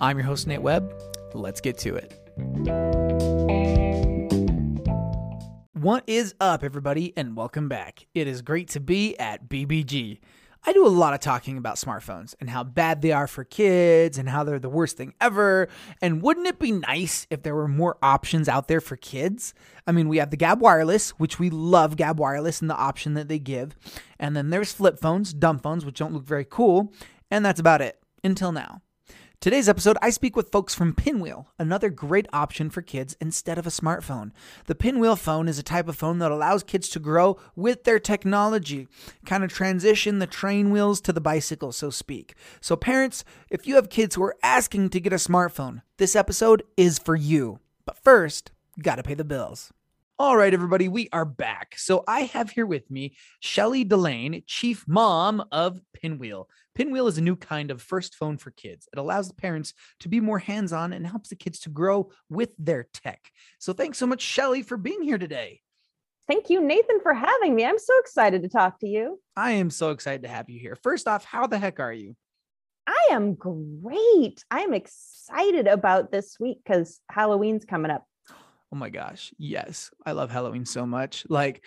I'm your host, Nate Webb. Let's get to it. What is up, everybody, and welcome back. It is great to be at BBG. I do a lot of talking about smartphones and how bad they are for kids and how they're the worst thing ever. And wouldn't it be nice if there were more options out there for kids? I mean, we have the Gab Wireless, which we love Gab Wireless and the option that they give. And then there's flip phones, dumb phones, which don't look very cool. And that's about it until now. Today's episode, I speak with folks from Pinwheel, another great option for kids instead of a smartphone. The Pinwheel phone is a type of phone that allows kids to grow with their technology, kind of transition the train wheels to the bicycle, so speak. So, parents, if you have kids who are asking to get a smartphone, this episode is for you. But first, gotta pay the bills. All right, everybody, we are back. So I have here with me Shelly Delane, chief mom of Pinwheel. Pinwheel is a new kind of first phone for kids. It allows the parents to be more hands on and helps the kids to grow with their tech. So thanks so much, Shelly, for being here today. Thank you, Nathan, for having me. I'm so excited to talk to you. I am so excited to have you here. First off, how the heck are you? I am great. I am excited about this week because Halloween's coming up. Oh my gosh. Yes. I love Halloween so much. Like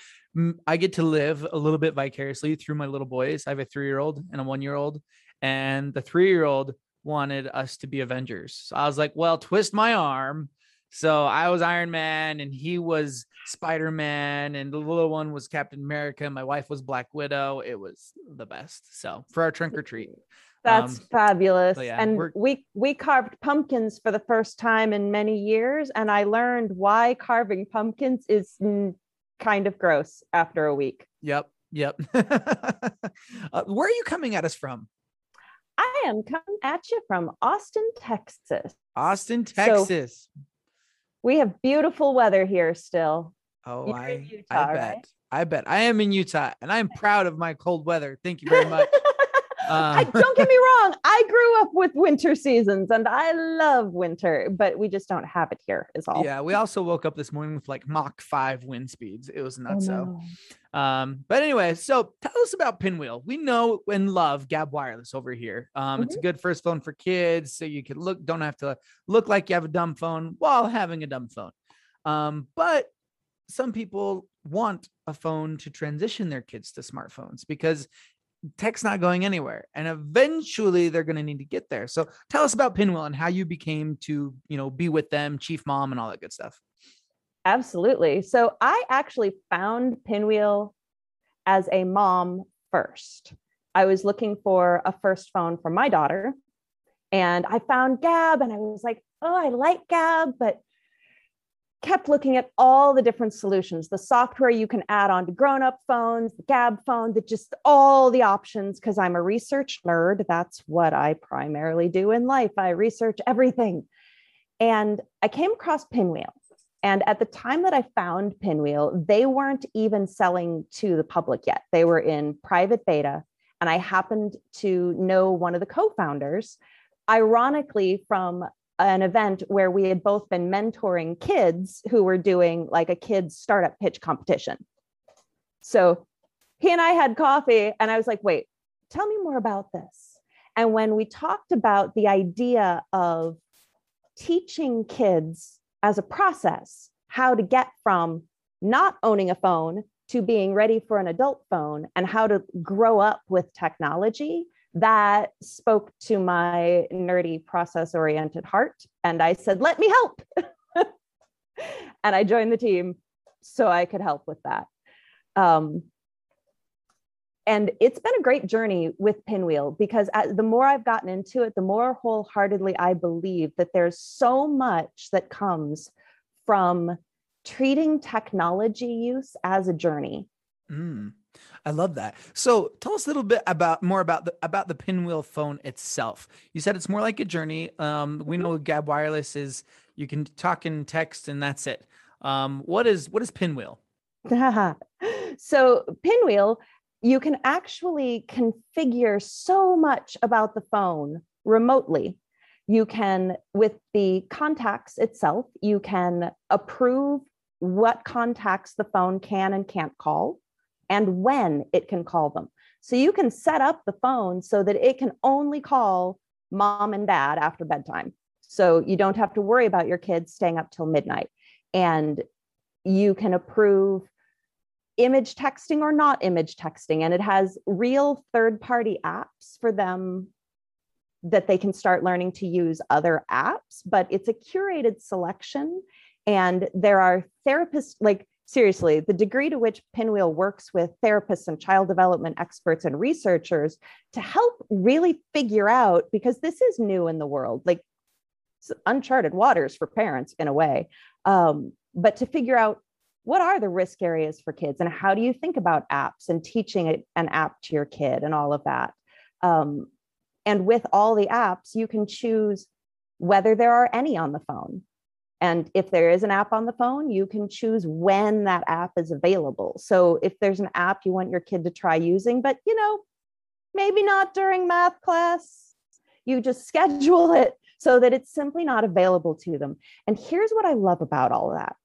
I get to live a little bit vicariously through my little boys. I have a 3-year-old and a 1-year-old and the 3-year-old wanted us to be Avengers. So I was like, "Well, twist my arm." So I was Iron Man and he was Spider-Man and the little one was Captain America. My wife was Black Widow. It was the best. So for our trunk or treat. That's um, fabulous. Yeah, and we we carved pumpkins for the first time in many years, and I learned why carving pumpkins is kind of gross after a week. Yep, yep. uh, where are you coming at us from? I am coming at you from Austin, Texas. Austin, Texas. So we have beautiful weather here still. Oh, You're I, Utah, I bet. Right? I bet. I am in Utah and I'm proud of my cold weather. Thank you very much. Um, I don't get me wrong. I grew up with winter seasons and I love winter, but we just don't have it here. Is all. Yeah, we also woke up this morning with like Mach five wind speeds. It was nuts. Oh, no. Um, but anyway, so tell us about Pinwheel. We know and love Gab Wireless over here. Um, mm-hmm. it's a mm-hmm. good first phone for kids, so you can look, don't have to look like you have a dumb phone while having a dumb phone. Um, but some people want a phone to transition their kids to smartphones because tech's not going anywhere and eventually they're going to need to get there. So tell us about pinwheel and how you became to you know be with them chief mom and all that good stuff. Absolutely. So i actually found pinwheel as a mom first. I was looking for a first phone for my daughter and i found gab and i was like oh i like gab but kept looking at all the different solutions the software you can add on to grown-up phones the Gab phone that just all the options because i'm a research nerd. That's what i primarily do in life. I research everything. And i came across pinwheel. And at the time that i found pinwheel they weren't even selling to the public yet. They were in private beta. And i happened to know one of the co-founders ironically from an event where we had both been mentoring kids who were doing like a kids startup pitch competition. So he and I had coffee, and I was like, wait, tell me more about this. And when we talked about the idea of teaching kids as a process how to get from not owning a phone to being ready for an adult phone and how to grow up with technology, that spoke to my nerdy process oriented heart. And I said, let me help. and I joined the team so I could help with that. Um, and it's been a great journey with Pinwheel because the more I've gotten into it, the more wholeheartedly I believe that there's so much that comes from treating technology use as a journey. Mm. I love that. So tell us a little bit about more about the about the pinwheel phone itself. You said it's more like a journey. Um, we know Gab Wireless is you can talk and text and that's it. Um, what is what is pinwheel? so pinwheel, you can actually configure so much about the phone remotely. You can, with the contacts itself, you can approve what contacts the phone can and can't call and when it can call them. So you can set up the phone so that it can only call mom and dad after bedtime. So you don't have to worry about your kids staying up till midnight. And you can approve image texting or not image texting. And it has real third party apps for them that they can start learning to use other apps, but it's a curated selection. And there are therapists, like seriously, the degree to which Pinwheel works with therapists and child development experts and researchers to help really figure out, because this is new in the world, like uncharted waters for parents in a way, um, but to figure out what are the risk areas for kids and how do you think about apps and teaching an app to your kid and all of that. Um, and with all the apps, you can choose whether there are any on the phone. And if there is an app on the phone, you can choose when that app is available. So if there's an app you want your kid to try using, but you know, maybe not during math class, you just schedule it so that it's simply not available to them. And here's what I love about all that.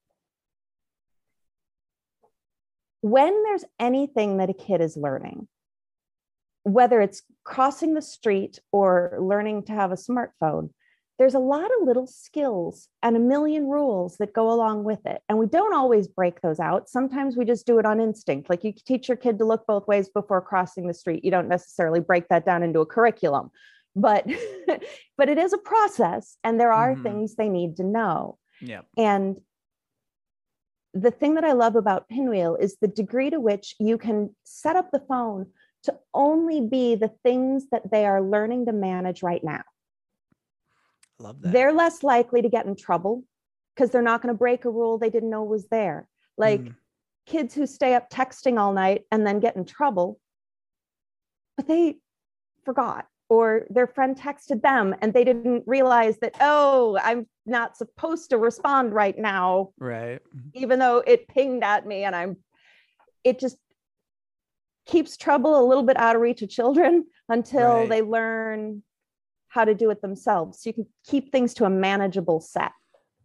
When there's anything that a kid is learning, whether it's crossing the street or learning to have a smartphone, there's a lot of little skills and a million rules that go along with it. And we don't always break those out. Sometimes we just do it on instinct. Like you teach your kid to look both ways before crossing the street. You don't necessarily break that down into a curriculum, but but it is a process and there are mm-hmm. things they need to know. Yeah. And the thing that I love about Pinwheel is the degree to which you can set up the phone to only be the things that they are learning to manage right now. Love that. They're less likely to get in trouble because they're not going to break a rule they didn't know was there. Like mm. kids who stay up texting all night and then get in trouble, but they forgot or their friend texted them and they didn't realize that oh i'm not supposed to respond right now right even though it pinged at me and i'm it just keeps trouble a little bit out of reach of children until right. they learn how to do it themselves. So you can keep things to a manageable set.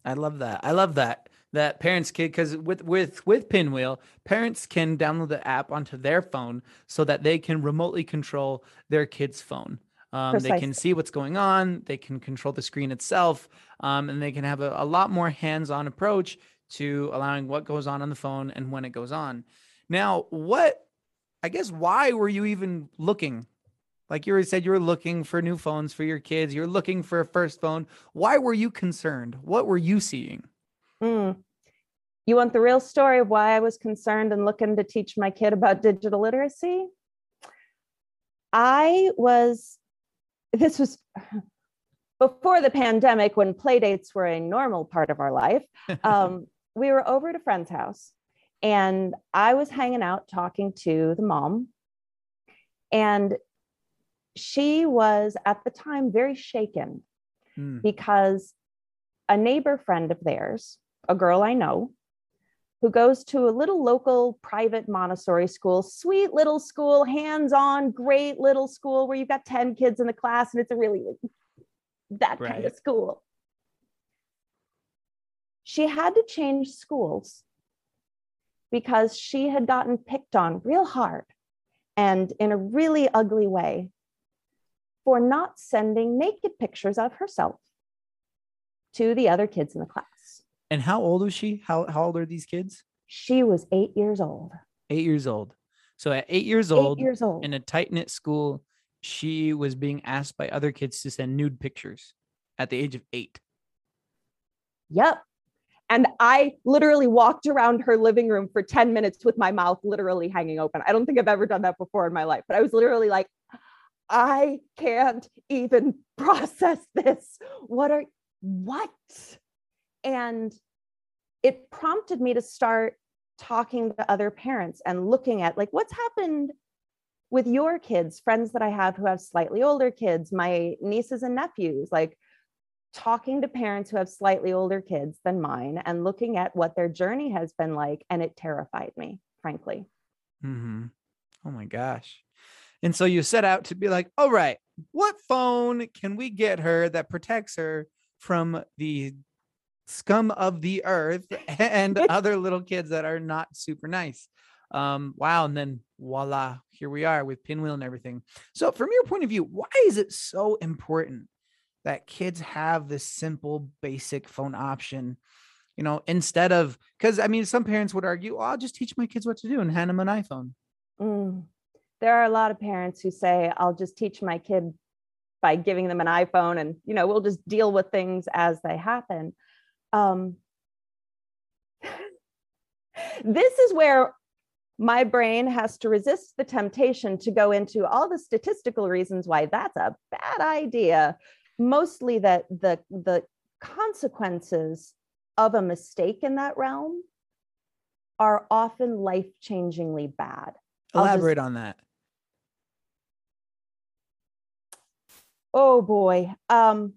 I love that. I love that that parents can because with with with pinwheel parents can download the app onto their phone so that they can remotely control their kid's phone um, they can see what's going on they can control the screen itself um, and they can have a, a lot more hands-on approach to allowing what goes on on the phone and when it goes on now what i guess why were you even looking like you already said, you were looking for new phones for your kids. You're looking for a first phone. Why were you concerned? What were you seeing? Mm. You want the real story of why I was concerned and looking to teach my kid about digital literacy? I was, this was before the pandemic when playdates were a normal part of our life. Um, we were over at a friend's house and I was hanging out talking to the mom. And she was at the time very shaken mm. because a neighbor friend of theirs, a girl I know, who goes to a little local private Montessori school, sweet little school, hands on, great little school where you've got 10 kids in the class and it's a really that right. kind of school. She had to change schools because she had gotten picked on real hard and in a really ugly way for not sending naked pictures of herself to the other kids in the class. And how old was she? How, how old are these kids? She was eight years old. Eight years old. So at eight years old, eight years old, in a tight knit school, she was being asked by other kids to send nude pictures at the age of eight. Yep. And I literally walked around her living room for 10 minutes with my mouth literally hanging open. I don't think I've ever done that before in my life, but I was literally like, I can't even process this. What are, what? And it prompted me to start talking to other parents and looking at like what's happened with your kids, friends that I have who have slightly older kids, my nieces and nephews, like talking to parents who have slightly older kids than mine and looking at what their journey has been like. And it terrified me, frankly. Mm-hmm. Oh my gosh. And so you set out to be like, all right, what phone can we get her that protects her from the scum of the earth and other little kids that are not super nice? Um, wow. And then voila, here we are with pinwheel and everything. So, from your point of view, why is it so important that kids have this simple, basic phone option? You know, instead of because I mean, some parents would argue, oh, I'll just teach my kids what to do and hand them an iPhone. Mm. There are a lot of parents who say, I'll just teach my kid by giving them an iPhone and, you know, we'll just deal with things as they happen. Um, this is where my brain has to resist the temptation to go into all the statistical reasons why that's a bad idea mostly that the the consequences of a mistake in that realm are often life-changingly bad elaborate just, on that oh boy um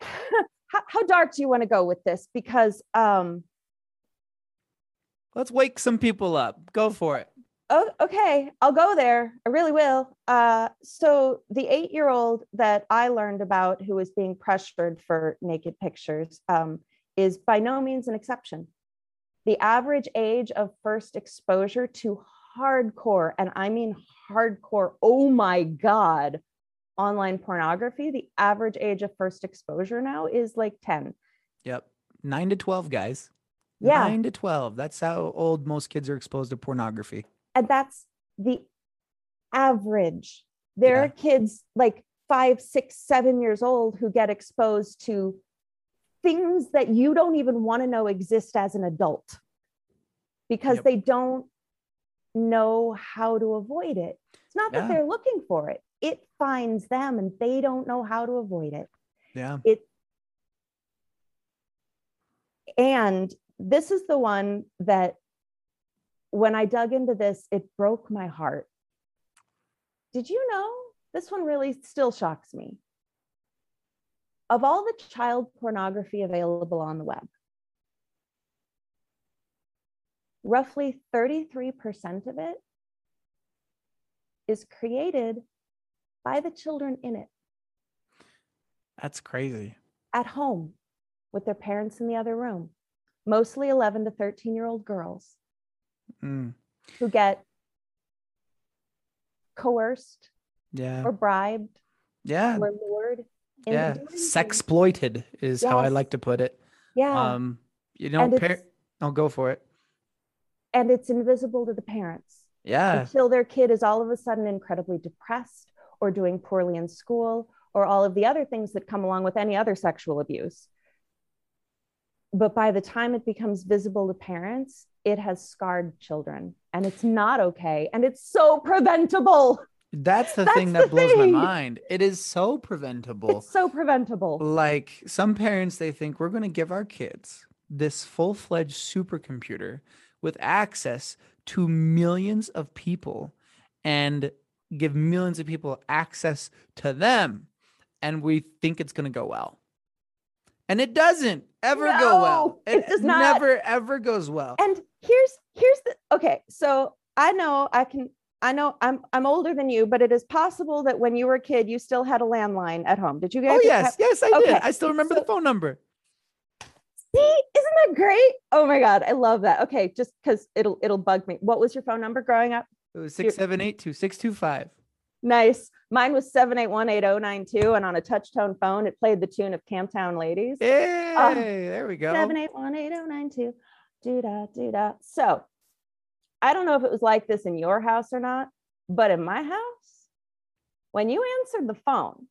how, how dark do you want to go with this because um Let's wake some people up. Go for it. Oh, okay. I'll go there. I really will. Uh, so the eight-year-old that I learned about who was being pressured for naked pictures um, is by no means an exception. The average age of first exposure to hardcore, and I mean hardcore, oh my God, online pornography, the average age of first exposure now is like 10. Yep. Nine to 12 guys. Yeah. Nine to 12. That's how old most kids are exposed to pornography. And that's the average. There yeah. are kids like five, six, seven years old who get exposed to things that you don't even want to know exist as an adult because yep. they don't know how to avoid it. It's not that yeah. they're looking for it, it finds them and they don't know how to avoid it. Yeah. It and this is the one that when I dug into this, it broke my heart. Did you know? This one really still shocks me. Of all the child pornography available on the web, roughly 33% of it is created by the children in it. That's crazy. At home with their parents in the other room mostly 11 to 13 year old girls mm. who get coerced yeah. or bribed yeah or lured yeah sexploited is yes. how i like to put it yeah um you know par- i'll go for it and it's invisible to the parents yeah until their kid is all of a sudden incredibly depressed or doing poorly in school or all of the other things that come along with any other sexual abuse but by the time it becomes visible to parents, it has scarred children and it's not okay. And it's so preventable. That's the That's thing that the blows thing. my mind. It is so preventable. It's so preventable. Like some parents, they think we're going to give our kids this full fledged supercomputer with access to millions of people and give millions of people access to them. And we think it's going to go well and it doesn't ever no, go well. It, it does not. never ever goes well. And here's here's the okay. So I know I can. I know I'm I'm older than you, but it is possible that when you were a kid, you still had a landline at home. Did you guys? Oh yes, have, yes, I okay. did. I still remember so, the phone number. See, isn't that great? Oh my god, I love that. Okay, just because it'll it'll bug me. What was your phone number growing up? It was six seven eight two six two five. Nice. Mine was 7818092. And on a touch tone phone, it played the tune of Camptown Ladies. Hey, uh, there we go. 7818092. Do da, do da. So I don't know if it was like this in your house or not, but in my house, when you answered the phone,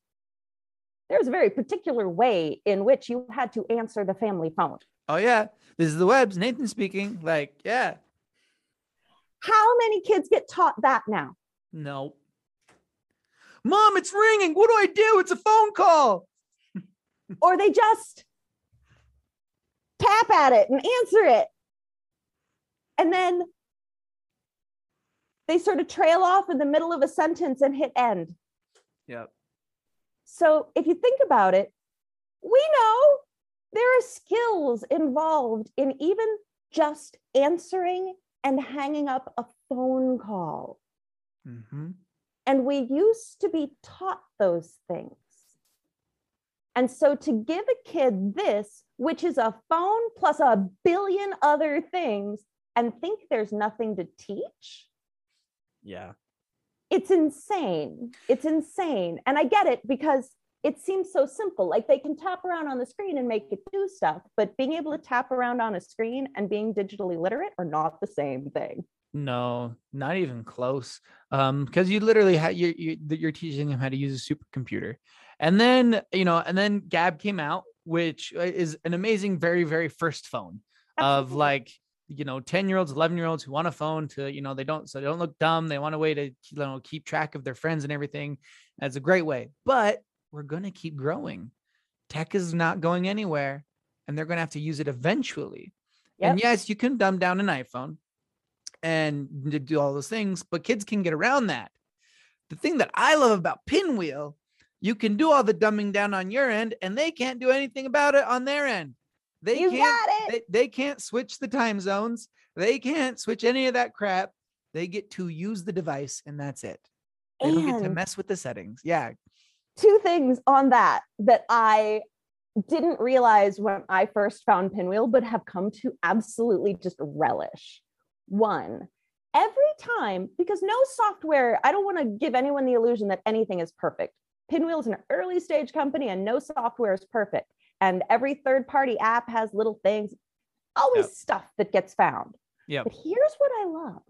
there's a very particular way in which you had to answer the family phone. Oh, yeah. This is the Webbs. Nathan speaking. Like, yeah. How many kids get taught that now? No. Mom, it's ringing. What do I do? It's a phone call. or they just tap at it and answer it. and then they sort of trail off in the middle of a sentence and hit end. Yep. So if you think about it, we know there are skills involved in even just answering and hanging up a phone call. Mm-hmm. And we used to be taught those things. And so to give a kid this, which is a phone plus a billion other things, and think there's nothing to teach, Yeah. It's insane. It's insane. And I get it because it seems so simple. Like they can tap around on the screen and make it do stuff, but being able to tap around on a screen and being digitally literate are not the same thing. No, not even close. Um, because you literally had you, you you're teaching them how to use a supercomputer, and then you know, and then Gab came out, which uh, is an amazing, very very first phone of like you know 10 year olds 11 year olds who want a phone to you know they don't so they don't look dumb. They want a way to you know keep track of their friends and everything. That's a great way. But we're going to keep growing. Tech is not going anywhere and they're going to have to use it eventually. And yes you can dumb down an iphone and do all those things but kids can get around that. The thing that i love about pinwheel you can do all the dumbing down on your end and they can't do anything about it on their end they you can't got it. they, they can't switch the time zones they can't switch any of that crap they get to use the device and that's it they don't get to mess with the settings yeah two things on that that I didn't realize when I first found Pinwheel, but have come to absolutely just relish. One, every time, because no software, I don't want to give anyone the illusion that anything is perfect. Pinwheel is an early stage company and no software is perfect. And every third party app has little things, always Yep. stuff that gets found. Yep. But here's what I love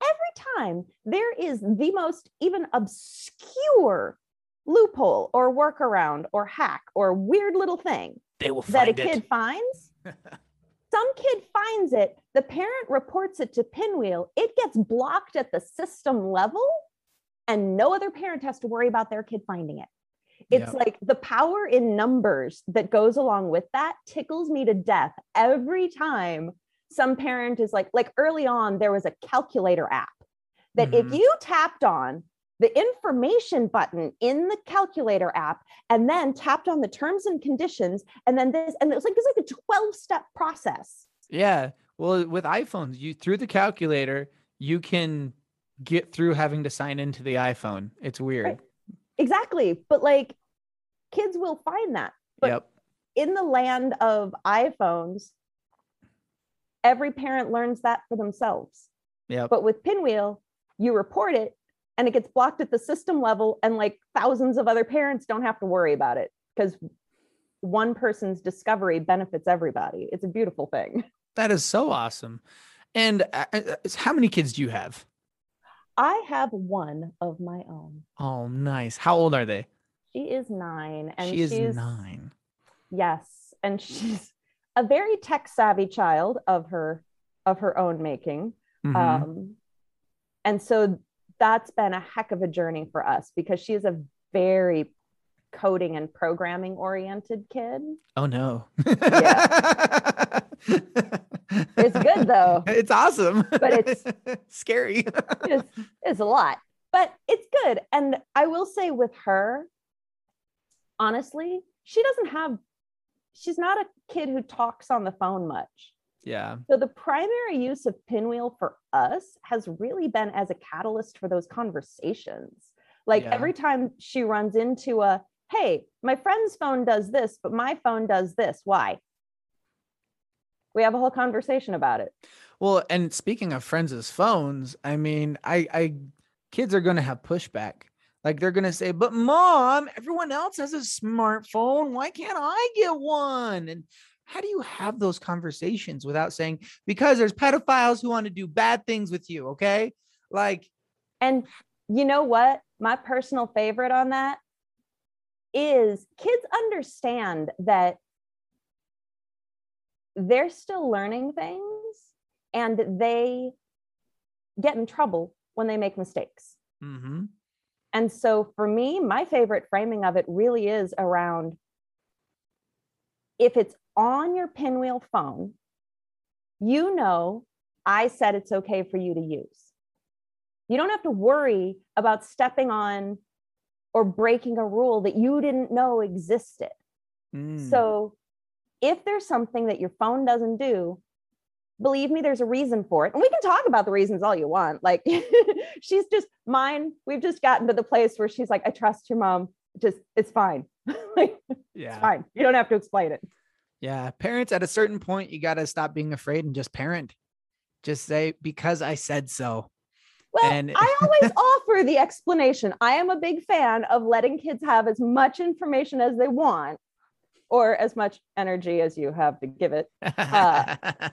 every time there is the most even obscure loophole or workaround or hack or weird little thing they will that a find it kid finds, some kid finds it, the parent reports it to Pinwheel, it gets blocked at the system level, and no other parent has to worry about their kid finding it. It's Yep. like the power in numbers that goes along with that tickles me to death every time some parent is like, like early on, there was a calculator app that if Mhm. you tapped on the information button in the calculator app and then tapped on the terms and conditions and then this and it was like it's like a 12 step process Yeah. Well, with iPhones, you through the calculator, you can get through having to sign into the iPhone. It's weird. Right. Exactly but like kids will find that but yep. in the land of iphones every parent learns that for themselves Yep. but with pinwheel you report it and it gets blocked at the system level and like thousands of other parents don't have to worry about it because one person's discovery benefits everybody it's a beautiful thing That is so awesome. And uh, uh, uh, how many kids do you have? I have one of my own Oh, nice. How old are they? she is nine and she is she's nine. yes and she's a very tech savvy child of her of her own making Mhm. um, and so that's been a heck of a journey for us because she is a very coding and programming oriented kid oh no. It's good, though. It's awesome. But it's- scary. it's, it's a lot but it's good and i will say with her honestly she doesn't have she's not a kid who talks on the phone much yeah. So the primary use of Pinwheel for us has really been as a catalyst for those conversations. Like Yeah. every time she runs into a, hey, my friend's phone does this, but my phone does this. Why? We have a whole conversation about it. Well, and speaking of friends' phones, I mean, I, I, kids are gonna have pushback. Like they're gonna say, "But mom, everyone else has a smartphone. Why can't I get one?" And how do you have those conversations without saying, "Because there's pedophiles who want to do bad things with you"? Okay, like, And you know what? My personal favorite on that is kids understand that they're still learning things and they get in trouble when they make mistakes. mm-hmm, And so for me, my favorite framing of it really is around if it's on your pinwheel phone you know I said it's okay for you to use. You don't have to worry about stepping on or breaking a rule that you didn't know existed. Mm. So if there's something that your phone doesn't do, believe me, there's a reason for it. And we can talk about the reasons all you want. Like she's just mine. We've just gotten to the place where she's like, I trust your mom. Just it's fine. like yeah. it's fine. You don't have to explain it. Yeah. Parents at a certain point, you got to stop being afraid and just parent. Just say, because I said so. Well, And- I always offer the explanation. I am a big fan of letting kids have as much information as they want or as much energy as you have to give it. Uh,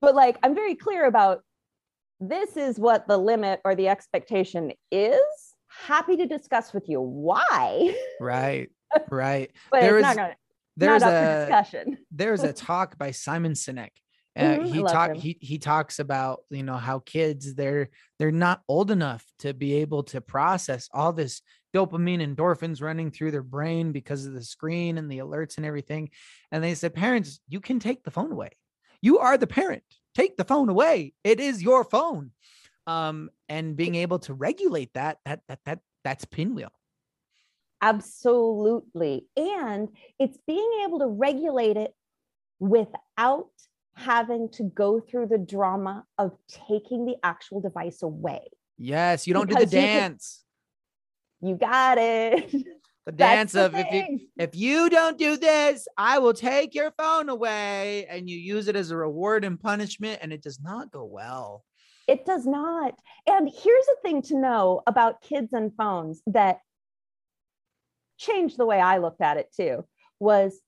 But like, I'm very clear about this is what the limit or the expectation is. Happy to discuss with you why, right. Right. but There it's was- not, gonna, There's not a discussion. there's a talk by Simon Sinek. Uh, Mhm, he talk him. he he talks about you know how kids they're they're not old enough to be able to process all this dopamine endorphins running through their brain because of the screen and the alerts and everything and they said parents you can take the phone away. You are the parent. Take the phone away. It is your phone. Um and being able to regulate that that that that that's pinwheel. Absolutely. And it's being able to regulate it without having to go through the drama of taking the actual device away. yes you don't do the Because dance You got it. the dance the of if you if you don't do this, I will take your phone away. And you use it as a reward and punishment, and it does not go well. It does not. And here's a thing to know about kids and phones that changed the way I looked at it too was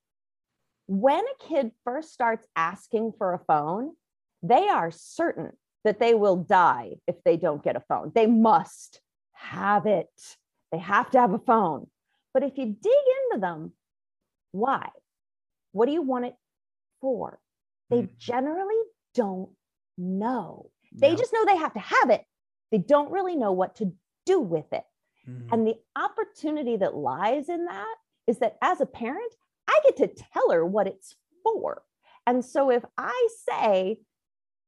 when a kid first starts asking for a phone, they are certain that they will die if they don't get a phone. They must have it. They have to have a phone. But if you dig into them, why? What do you want it for? They Mhm. generally don't know. They Yep. just know they have to have it. They don't really know what to do with it. Mhm. And the opportunity that lies in that is that as a parent, I get to tell her what it's for. And so if I say,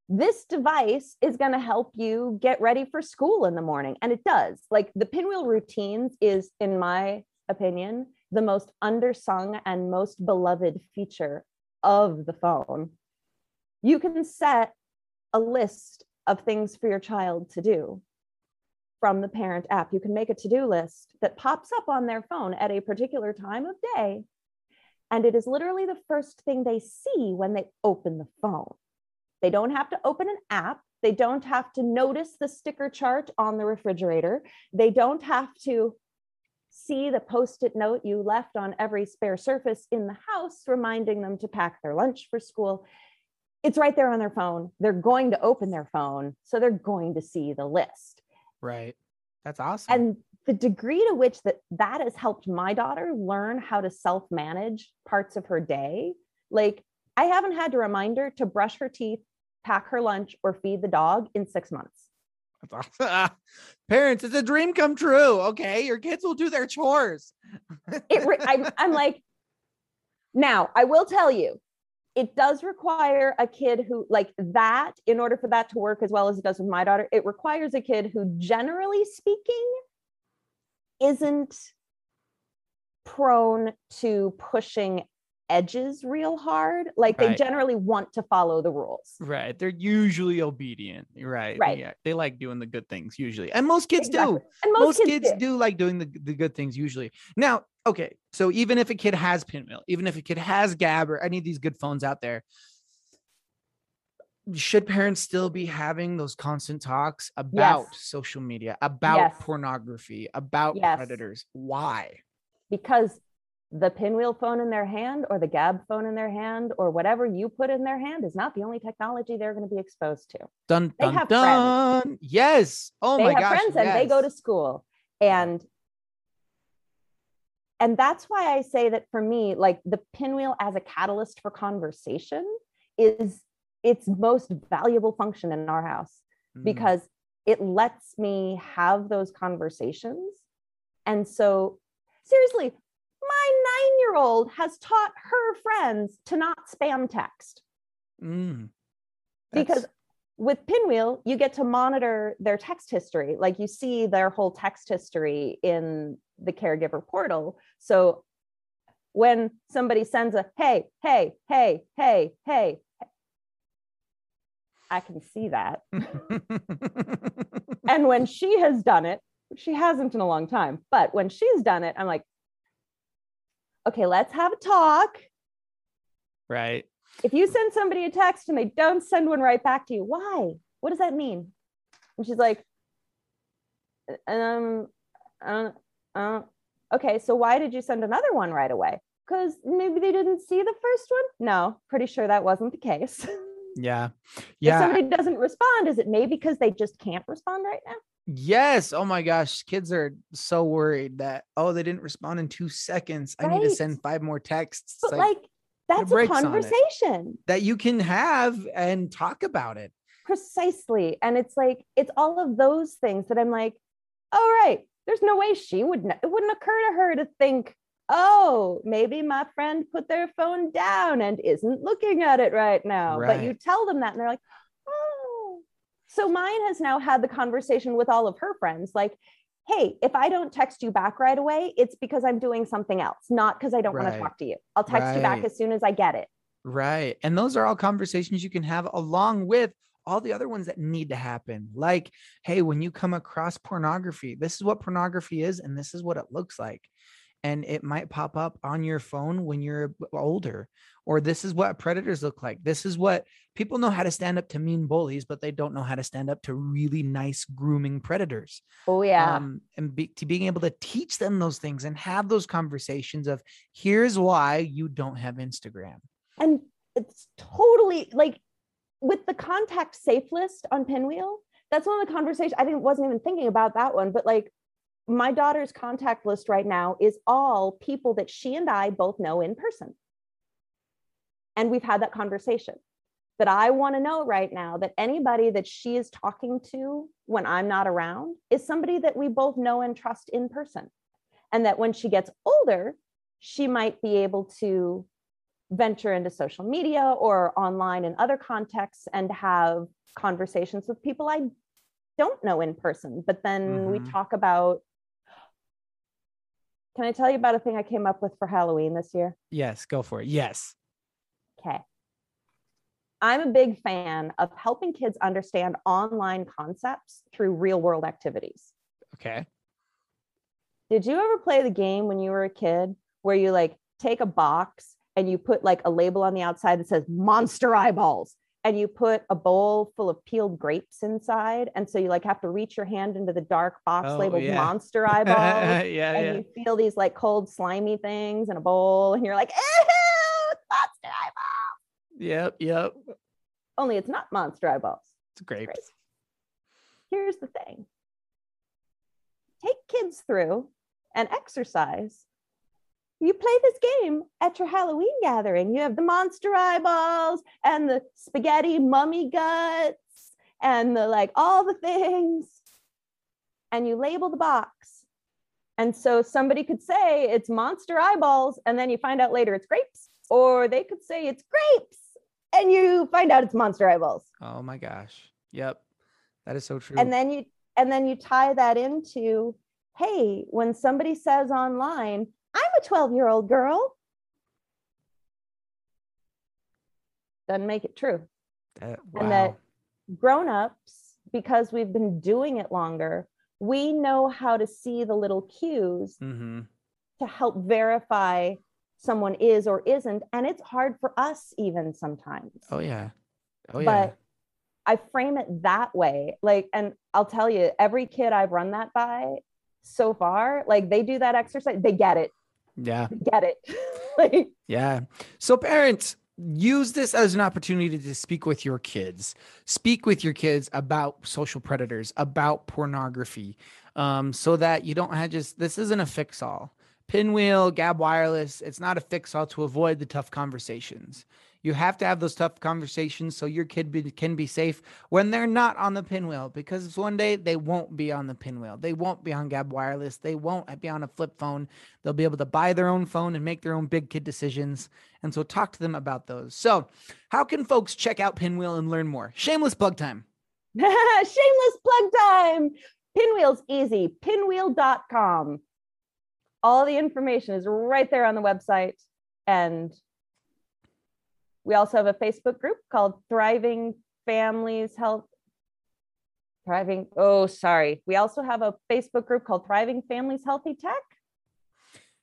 this device is going to help you get ready for school in the morning, and it does, like the pinwheel routines is, in my opinion, the most undersung and most beloved feature of the phone. You can set a list of things for your child to do from the parent app. You can make a to do list that pops up on their phone at a particular time of day. And it is literally the first thing they see when they open the phone. They don't have to open an app. They don't have to notice the sticker chart on the refrigerator. They don't have to see the post it note you left on every spare surface in the house, reminding them to pack their lunch for school. It's right there on their phone. They're going to open their phone. So they're going to see the list right. That's awesome. and the degree to which that that has helped my daughter learn how to self-manage parts of her day like i haven't had to remind her to brush her teeth pack her lunch or feed the dog in six months Parents, it's a dream come true. Okay, your kids will do their chores. it re- I'm, I'm like now i will tell you it does require a kid who like that in order for that to work as well as it does with my daughter it requires a kid who generally speaking isn't prone to pushing edges real hard like they generally want to follow the rules Right. They're usually obedient. Right. Right. Yeah. They like doing the good things usually. And most kids Exactly. do. and most, most, kids, do. do. like doing the, the good things usually. Now, okay, so even if a kid has Pinwheel, even if a kid has Gab or any of these good phones out there, should parents still be having those constant talks about Yes. social media, about Yes. pornography, about Yes. predators? Why? because the pinwheel phone in their hand or the gab phone in their hand or whatever you put in their hand is not the only technology they're going to be exposed to Dun They dun have friends. Yes. Oh they my gosh. They have friends and they go to school and and that's why i say that for me like the pinwheel as a catalyst for conversation is its most valuable function in our house Mm, because it lets me have those conversations and so seriously my nine year old has taught her friends to not spam text. Mm. because with pinwheel you get to monitor their text history. Like you see their whole text history in the caregiver portal. So when somebody sends a hey hey hey hey hey i can see that. And when she has done it she hasn't in a long time but when she's done it i'm like okay let's have a talk right. if you send somebody a text and they don't send one right back to you, why? What does that mean? And she's like, um, uh, uh, okay, so why did you send another one right away? Because maybe they didn't see the first one. No, pretty sure that wasn't the case. Yeah. Yeah. If somebody doesn't respond, is it maybe because they just can't respond right now? Yes. Oh my gosh. Kids are so worried that, oh, they didn't respond in two seconds. I need to send five more texts. But like, like, that's a conversation. that you can have and talk about it. precisely and it's like it's all of those things that i'm like all right there's no way she would it wouldn't occur to her to think oh maybe my friend put their phone down and isn't looking at it right now but you tell them that and they're like oh so mine has now had the conversation with all of her friends like hey if i don't text you back right away it's because i'm doing something else not because i don't want to talk to you i'll text you back as soon as i get it Right. And those are all conversations you can have along with all the other ones that need to happen. Like, hey, when you come across pornography, this is what pornography is and this is what it looks like. And it might pop up on your phone when you're older, or this is what predators look like. This is what people know how to stand up to mean bullies, but they don't know how to stand up to really nice grooming predators. oh yeah um, and be, to being able to teach them those things and have those conversations of here's why you don't have Instagram. and it's totally like with the contact safe list on pinwheel that's one of the conversations i didn't wasn't even thinking about that one but like my daughter's contact list right now is all people that she and i both know in person and we've had that conversation that i want to know right now that anybody that she is talking to when i'm not around is somebody that we both know and trust in person and that when she gets older she might be able to venture into social media or online in other contexts and have conversations with people I don't know in person. But then we Mhm. talk about. Can I tell you about a thing I came up with for Halloween this year? Yes, go for it. Yes. Okay. I'm a big fan of helping kids understand online concepts through real world activities. Okay. Did you ever play the game when you were a kid where you like take a box and you put like a label on the outside that says monster eyeballs and you put a bowl full of peeled grapes inside and so you like have to reach your hand into the dark box Oh, labeled yeah. monster eyeballs yeah, and yeah. you feel these like cold slimy things in a bowl and you're like ew it's monster eyeball Yep, yep. only it's not monster eyeballs It's great. great. Here's the thing take kids through an exercise. You play this game at your Halloween gathering. You have the monster eyeballs and the spaghetti mummy guts and the like, all the things. And you label the box. And so somebody could say it's monster eyeballs, and then you find out later it's grapes, or they could say it's grapes, and you find out it's monster eyeballs. Oh my gosh. Yep. That is so true. and then you and then you tie that into hey when somebody says online i'm a 12 year old girl doesn't make it true That- and that wow. grown-ups because we've been doing it longer we know how to see the little cues Mm-hmm. to help verify someone is or isn't and it's hard for us even sometimes Oh yeah. Oh yeah. but I frame it that way. Like, and I'll tell you, every kid I've run that by so far, like they do that exercise, they get it, yeah. they get it. like, Yeah. So parents, use this as an opportunity to speak with your kids. Speak with your kids about social predators, about pornography, um, so that you don't have just this isn't a fix all. Pinwheel, Gab Wireless, it's not a fix all to avoid the tough conversations. You have to have those tough conversations so your kid be, can be safe when they're not on the pinwheel because one day they won't be on the pinwheel. They won't be on Gab Wireless. They won't be on a flip phone. They'll be able to buy their own phone and make their own big kid decisions. And so talk to them about those. So, how can folks check out Pinwheel and learn more? Shameless plug time. Shameless plug time. Pinwheel's easy. Pinwheel.com. All the information is right there on the website. And we also have a Facebook group called Thriving Families Health. Thriving, oh, sorry. We also have a Facebook group called Thriving Families Healthy Tech.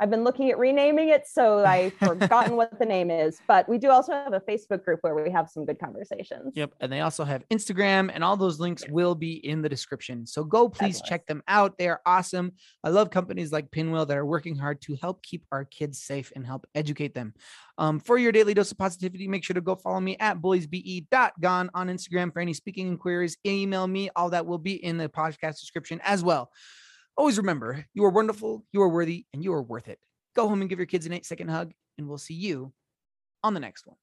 I've been looking at renaming it, so I've forgotten what the name is. But we do also have a Facebook group where we have some good conversations. Yep. And they also have Instagram, and all those links will be in the description. So go please Fabulous. check them out. They are awesome. I love companies like Pinwheel that are working hard to help keep our kids safe and help educate them. Um, for your daily dose of positivity, make sure to go follow me at bulliesbe.gone on Instagram for any speaking inquiries. Email me. All that will be in the podcast description as well. Always remember, you are wonderful, you are worthy, and you are worth it. Go home and give your kids an eight second hug, and we'll see you on the next one.